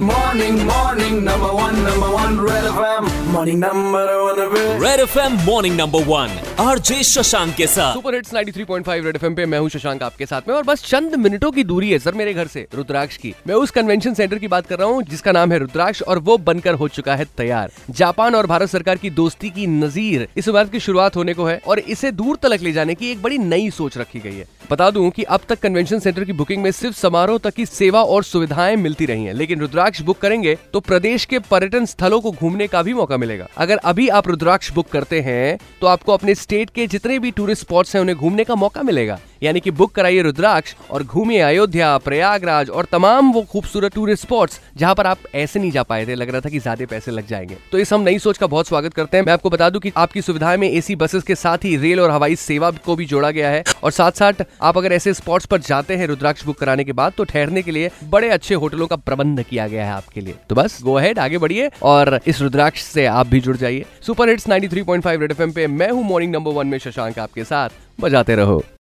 Morning, morning, number one, number one, Red FM. Morning, number one. Red FM, morning, number one. RJ Shashank के साथ। Super hits 93.5 red FM पे मैं हूँ शशांक आपके साथ में, और बस चंद मिनटों की दूरी है सर मेरे घर से, रुद्राक्ष की। मैं उस कन्वेंशन सेंटर की बात कर रहा हूँ, जिसका नाम है रुद्राक्ष, और वो बनकर हो चुका है तैयार। जापान और भारत सरकार की दोस्ती की नजीर इस बात की शुरुआत होने को है, और इसे दूर तलक ले जाने की एक बड़ी नई सोच रखी गई है। बता दूँ कि अब तक कन्वेंशन सेंटर की बुकिंग में सिर्फ़ समारोह तक की सेवा और सुविधाएँ मिलती रही हैं, लेकिन रुद्राक्ष बुक करेंगे तो प्रदेश के पर्यटन स्थलों को घूमने का भी मौका मिलेगा। अगर अभी आप रुद्राक्ष बुक करते हैं तो आपको अपने स्टेट के जितने भी टूरिस्ट स्पॉट्स हैं उन्हें घूमने का मौका मिलेगा। यानी कि बुक कराइए रुद्राक्ष और घूमिए अयोध्या, प्रयागराज और तमाम वो खूबसूरत टूरिस्ट स्पॉट्स जहाँ पर आप ऐसे नहीं जा पाए थे, लग रहा था कि ज़्यादा पैसे लग जाएँगे। तो इस हम नई सोच का बहुत स्वागत करते हैं। मैं आपको बता दूँ कि आपकी सुविधाएँ में एसी बसेस के साथ ही रेल और हवाई सेवा को भी जोड़ा गया है और साथ साथ आप अगर ऐसे स्पॉट्स पर जाते हैं रुद्राक्ष बुक कराने के बाद तो ठहरने के लिए बड़े अच्छे होटलों का प्रबंध किया गया है आपके लिए। तो बस गो अहेड आगे बढ़िए और इस रुद्राक्ष से आप भी जुड़ जाइए। सुपर हिट्स 93.5 रेड एफएम पे मैं हूँ मॉर्निंग नंबर वन में शशांक आपके साथ। बजाते रहो।